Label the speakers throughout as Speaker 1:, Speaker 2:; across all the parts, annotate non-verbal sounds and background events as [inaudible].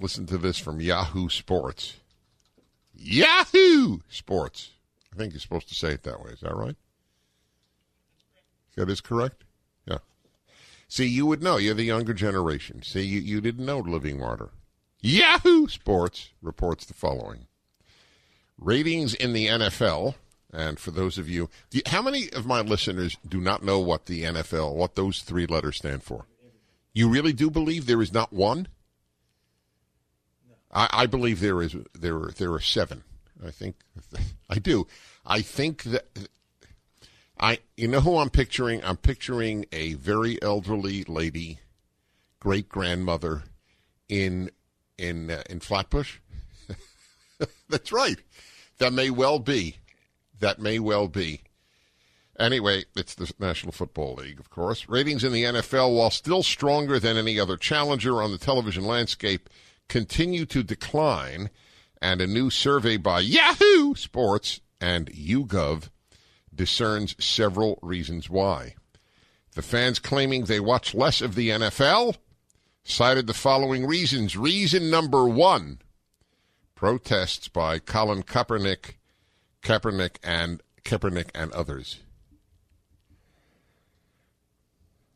Speaker 1: Listen to this from Yahoo Sports. Yahoo Sports. I think you're supposed to say it that way. Is that right? That is correct? Yeah. See, you would know. You're the younger generation. See, you, you didn't know Living Water. Yahoo Sports reports the following Ratings in the NFL. And for those of you, you, how many of my listeners do not know what the NFL, what those three letters stand for? You really do believe there is not one? I, I believe there is there are, there are seven. I think [laughs] I do. I think that I you know who I'm picturing? I'm picturing a very elderly lady, great grandmother in in uh, in Flatbush. [laughs] That's right. That may well be. That may well be. Anyway, it's the National Football League, of course. Ratings in the NFL, while still stronger than any other challenger on the television landscape, continue to decline, and a new survey by Yahoo Sports and YouGov discerns several reasons why. The fans claiming they watch less of the NFL cited the following reasons. Reason number one protests by Colin Kaepernick, Kaepernick and Kaepernick and others.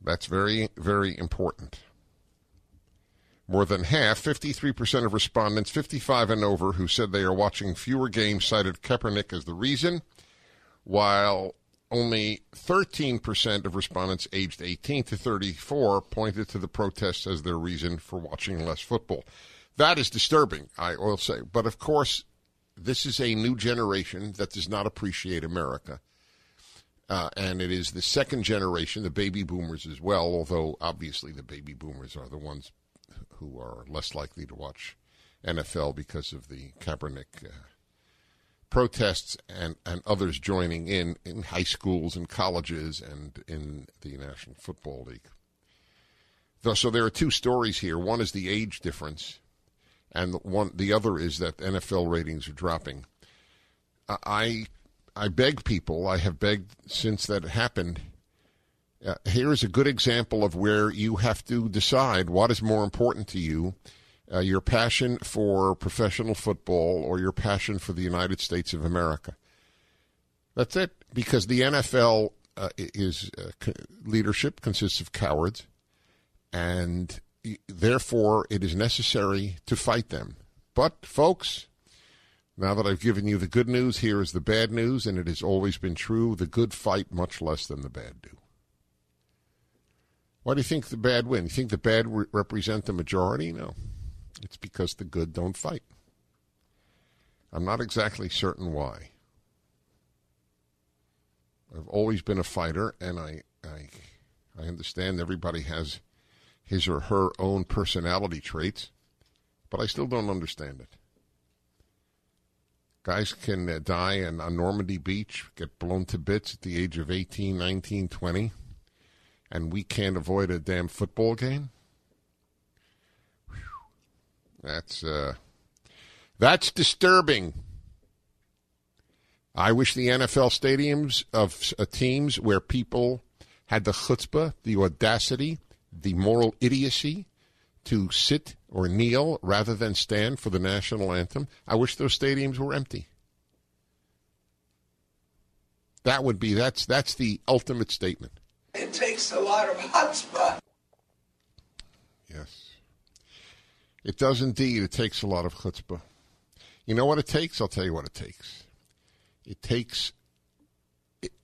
Speaker 1: That's very, very important. More than half, 53% of respondents 55 and over who said they are watching fewer games cited Kaepernick as the reason, while only 13% of respondents aged 18 to 34 pointed to the protests as their reason for watching less football. That is disturbing, I will say. But of course, this is a new generation that does not appreciate America. Uh, and it is the second generation, the baby boomers as well, although obviously the baby boomers are the ones who are less likely to watch NFL because of the Kaepernick uh, protests and, and others joining in in high schools and colleges and in the National Football League. So there are two stories here. One is the age difference, and one the other is that NFL ratings are dropping. I I beg people, I have begged since that happened uh, here is a good example of where you have to decide what is more important to you uh, your passion for professional football or your passion for the United States of America. That's it, because the NFL uh, is uh, leadership consists of cowards, and therefore it is necessary to fight them. But, folks, now that I've given you the good news, here is the bad news, and it has always been true the good fight much less than the bad do. Why do you think the bad win? You think the bad re- represent the majority? No. It's because the good don't fight. I'm not exactly certain why. I've always been a fighter, and I, I, I understand everybody has his or her own personality traits, but I still don't understand it. Guys can uh, die on, on Normandy Beach, get blown to bits at the age of 18, 19, 20 and we can't avoid a damn football game? That's uh, that's disturbing. I wish the NFL stadiums of uh, teams where people had the chutzpah, the audacity, the moral idiocy to sit or kneel rather than stand for the national anthem. I wish those stadiums were empty. That would be that's that's the ultimate statement.
Speaker 2: Takes a lot of chutzpah.
Speaker 1: Yes. It does indeed. It takes a lot of chutzpah. You know what it takes? I'll tell you what it takes. It takes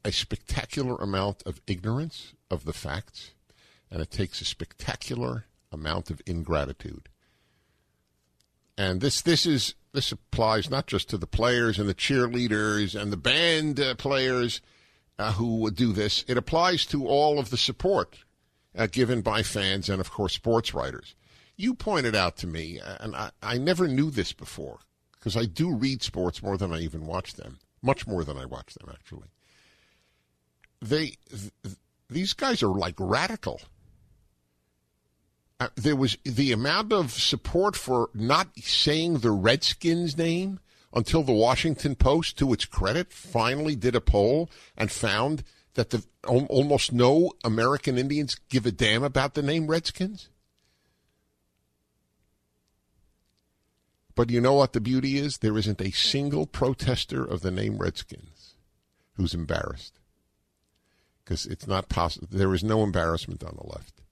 Speaker 1: a spectacular amount of ignorance of the facts, and it takes a spectacular amount of ingratitude. And this this is this applies not just to the players and the cheerleaders and the band uh, players uh, who would do this. It applies to all of the support uh, given by fans and, of course, sports writers. you pointed out to me, and I, I never knew this before because I do read sports more than I even watch them, much more than I watch them actually. They, th- these guys are like radical. Uh, there was the amount of support for not saying the Redskins name until the Washington Post, to its credit, finally did a poll and found that the almost no American Indians give a damn about the name Redskins. But you know what the beauty is? There isn't a single protester of the name Redskins who's embarrassed. Because it's not possible. There is no embarrassment on the left.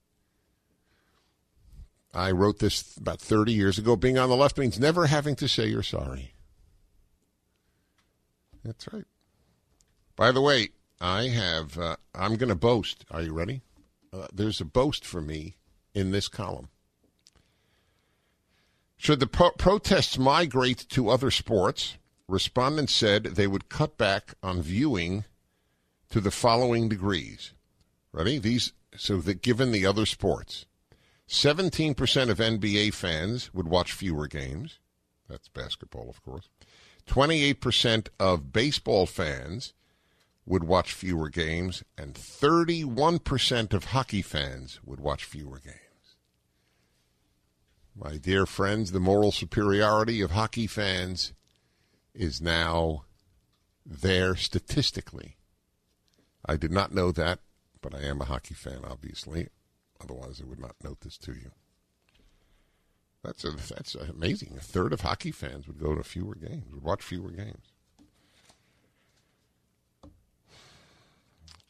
Speaker 1: I wrote this about 30 years ago. Being on the left means never having to say you're sorry. That's right. By the way, I have, uh, I'm going to boast. Are you ready? Uh, there's a boast for me in this column. Should the pro- protests migrate to other sports, respondents said they would cut back on viewing to the following degrees. Ready? These, so that given the other sports, 17% of NBA fans would watch fewer games. That's basketball, of course. 28% of baseball fans would watch fewer games, and 31% of hockey fans would watch fewer games. My dear friends, the moral superiority of hockey fans is now there statistically. I did not know that, but I am a hockey fan, obviously. Otherwise, I would not note this to you. That's a, that's amazing. A third of hockey fans would go to fewer games, would watch fewer games.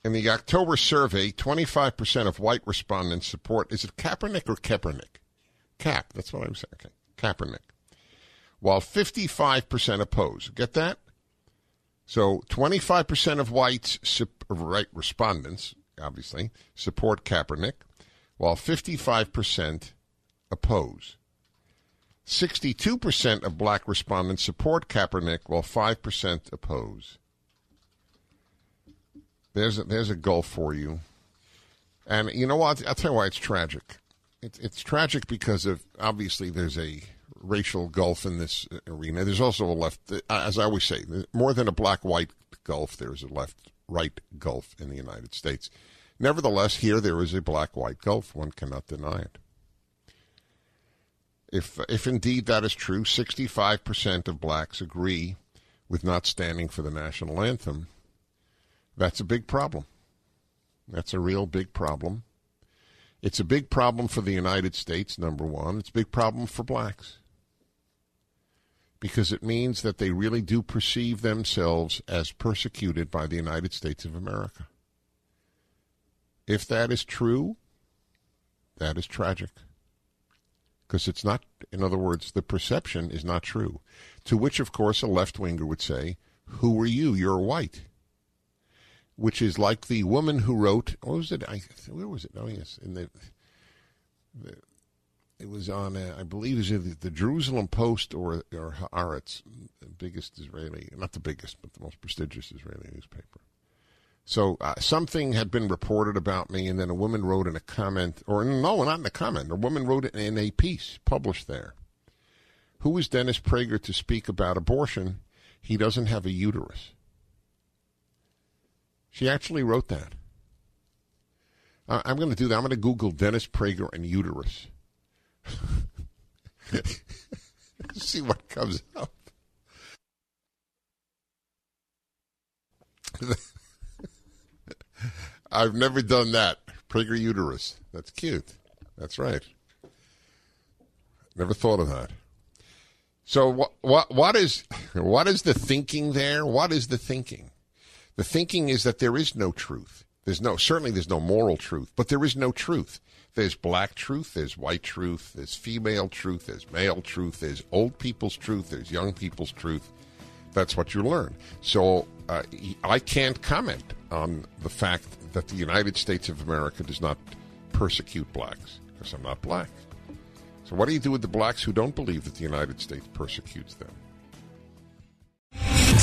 Speaker 1: In the October survey, 25% of white respondents support, is it Kaepernick or Kaepernick? Cap, that's what I'm saying. Okay, Kaepernick. While 55% oppose. Get that? So 25% of whites, right, respondents, obviously, support Kaepernick, while 55% oppose. 62% of black respondents support Kaepernick, while 5% oppose. There's a, there's a gulf for you. And you know what? I'll tell you why it's tragic. It's, it's tragic because of obviously there's a racial gulf in this arena. There's also a left, as I always say, more than a black white gulf, there's a left right gulf in the United States. Nevertheless, here there is a black white gulf. One cannot deny it. If, if indeed that is true, 65% of blacks agree with not standing for the national anthem. That's a big problem. That's a real big problem. It's a big problem for the United States, number one. It's a big problem for blacks. Because it means that they really do perceive themselves as persecuted by the United States of America. If that is true, that is tragic because it's not, in other words, the perception is not true. To which, of course, a left winger would say, Who are you? You're white. Which is like the woman who wrote, what was it? I, where was it? Oh, yes. In the, the it was on, uh, I believe, it the Jerusalem Post or, or Haaretz, the biggest Israeli, not the biggest, but the most prestigious Israeli newspaper. So uh, something had been reported about me, and then a woman wrote in a comment, or no, not in a comment. A woman wrote it in a piece published there. Who is Dennis Prager to speak about abortion? He doesn't have a uterus. She actually wrote that. Uh, I'm going to do that. I'm going to Google Dennis Prager and uterus. [laughs] See what comes up. [laughs] I've never done that. Prager uterus. That's cute. That's right. Never thought of that. So what what what is what is the thinking there? What is the thinking? The thinking is that there is no truth. There's no certainly there's no moral truth, but there is no truth. There's black truth, there's white truth, there's female truth, there's male truth, there's old people's truth, there's young people's truth. That's what you learn. So uh, I can't comment on the fact that the United States of America does not persecute blacks because I'm not black. So, what do you do with the blacks who don't believe that the United States persecutes them?